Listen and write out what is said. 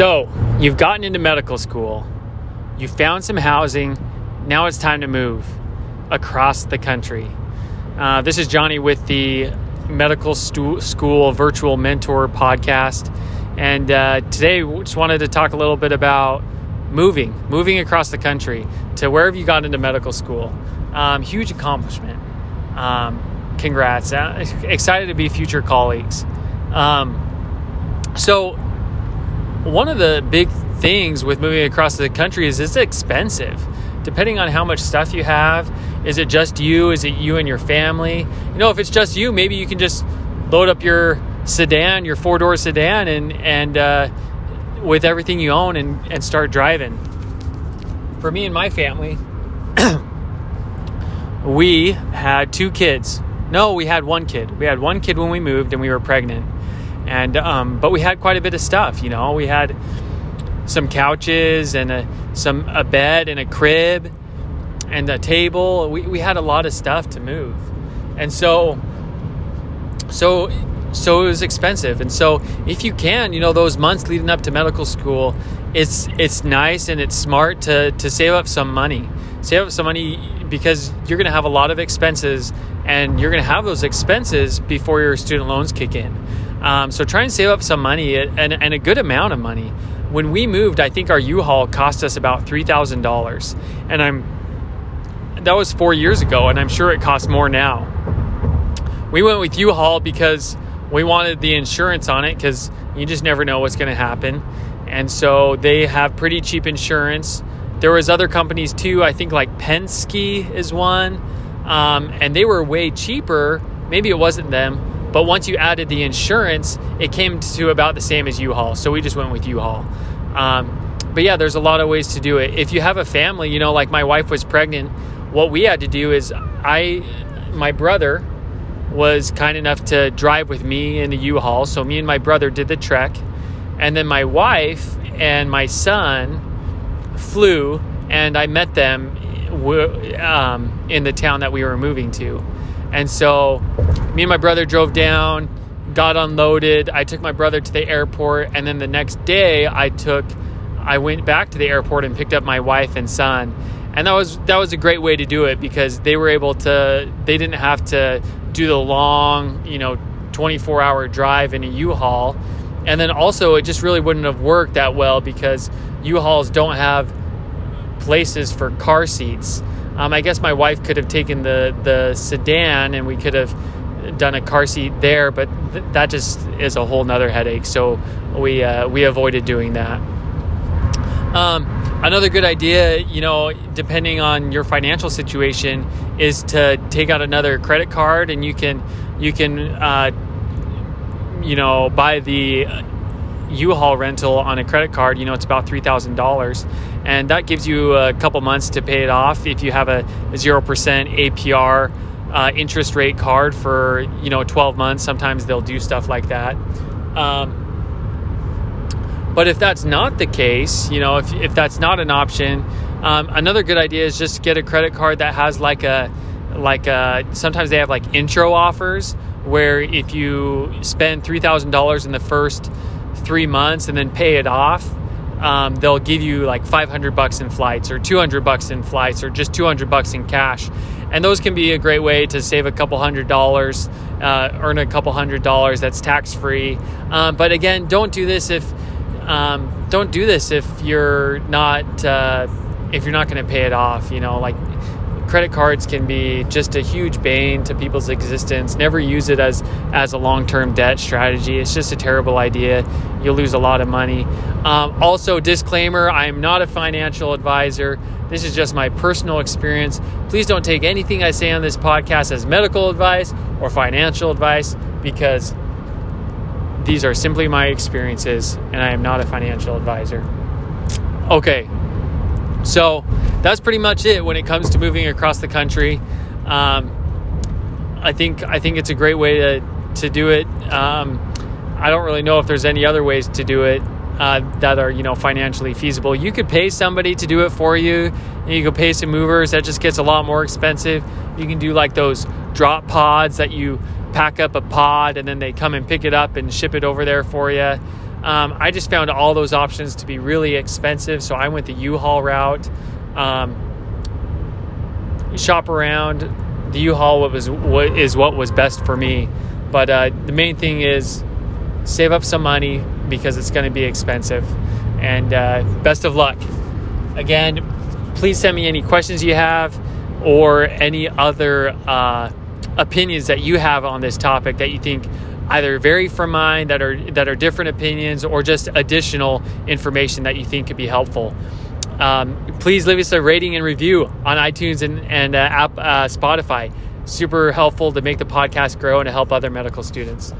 So, you've gotten into medical school, you found some housing, now it's time to move across the country. Uh, this is Johnny with the Medical Stu- School Virtual Mentor podcast. And uh, today, we just wanted to talk a little bit about moving, moving across the country to wherever you got into medical school. Um, huge accomplishment. Um, congrats. Uh, excited to be future colleagues. Um, so, one of the big things with moving across the country is it's expensive. Depending on how much stuff you have, is it just you? Is it you and your family? You know, if it's just you, maybe you can just load up your sedan, your four door sedan, and and uh, with everything you own and, and start driving. For me and my family, we had two kids. No, we had one kid. We had one kid when we moved, and we were pregnant and um, but we had quite a bit of stuff. You know, we had some couches and a, some a bed and a crib and a table. We we had a lot of stuff to move, and so so so it was expensive. And so if you can, you know, those months leading up to medical school, it's it's nice and it's smart to to save up some money. Save up some money because you're going to have a lot of expenses and you're going to have those expenses before your student loans kick in. Um, so try and save up some money and, and a good amount of money. When we moved, I think our U-Haul cost us about three thousand dollars, and I'm that was four years ago, and I'm sure it costs more now. We went with U-Haul because we wanted the insurance on it because you just never know what's going to happen, and so they have pretty cheap insurance. There was other companies too. I think like Penske is one, um, and they were way cheaper. Maybe it wasn't them, but once you added the insurance, it came to about the same as U-Haul. So we just went with U-Haul. Um, but yeah, there's a lot of ways to do it. If you have a family, you know, like my wife was pregnant, what we had to do is I, my brother was kind enough to drive with me in the U-Haul. So me and my brother did the trek. And then my wife and my son flew and I met them um, in the town that we were moving to. And so me and my brother drove down, got unloaded. I took my brother to the airport, and then the next day I took I went back to the airport and picked up my wife and son. And that was that was a great way to do it because they were able to they didn't have to do the long, you know, 24-hour drive in a U-Haul. And then also it just really wouldn't have worked that well because U-Hauls don't have places for car seats. Um, I guess my wife could have taken the the sedan and we could have done a car seat there, but th- that just is a whole nother headache. So we uh, we avoided doing that. Um, another good idea, you know, depending on your financial situation, is to take out another credit card, and you can you can uh, you know buy the U-Haul rental on a credit card, you know, it's about $3,000. And that gives you a couple months to pay it off if you have a 0% APR uh, interest rate card for, you know, 12 months. Sometimes they'll do stuff like that. Um, but if that's not the case, you know, if, if that's not an option, um, another good idea is just get a credit card that has like a, like a, sometimes they have like intro offers where if you spend $3,000 in the first three months and then pay it off, um, they'll give you like 500 bucks in flights or 200 bucks in flights or just 200 bucks in cash. And those can be a great way to save a couple hundred dollars, uh, earn a couple hundred dollars that's tax free. Um, but again, don't do this if um, don't do this if you're not uh, if you're not going to pay it off. You know, like credit cards can be just a huge bane to people's existence. Never use it as as a long term debt strategy. It's just a terrible idea. You'll lose a lot of money. Um, also, disclaimer: I am not a financial advisor. This is just my personal experience. Please don't take anything I say on this podcast as medical advice or financial advice because these are simply my experiences, and I am not a financial advisor. Okay, so that's pretty much it when it comes to moving across the country. Um, I think I think it's a great way to to do it. Um, I don't really know if there's any other ways to do it uh, that are you know financially feasible. You could pay somebody to do it for you. you could pay some movers. That just gets a lot more expensive. You can do like those drop pods that you pack up a pod and then they come and pick it up and ship it over there for you. Um, I just found all those options to be really expensive, so I went the U-Haul route. Um, shop around. The U-Haul what was what is what was best for me, but uh, the main thing is save up some money because it's going to be expensive. And uh, best of luck. Again, please send me any questions you have or any other uh, opinions that you have on this topic that you think either vary from mine that are that are different opinions or just additional information that you think could be helpful. Um, please leave us a rating and review on iTunes and, and uh, app, uh, Spotify. Super helpful to make the podcast grow and to help other medical students.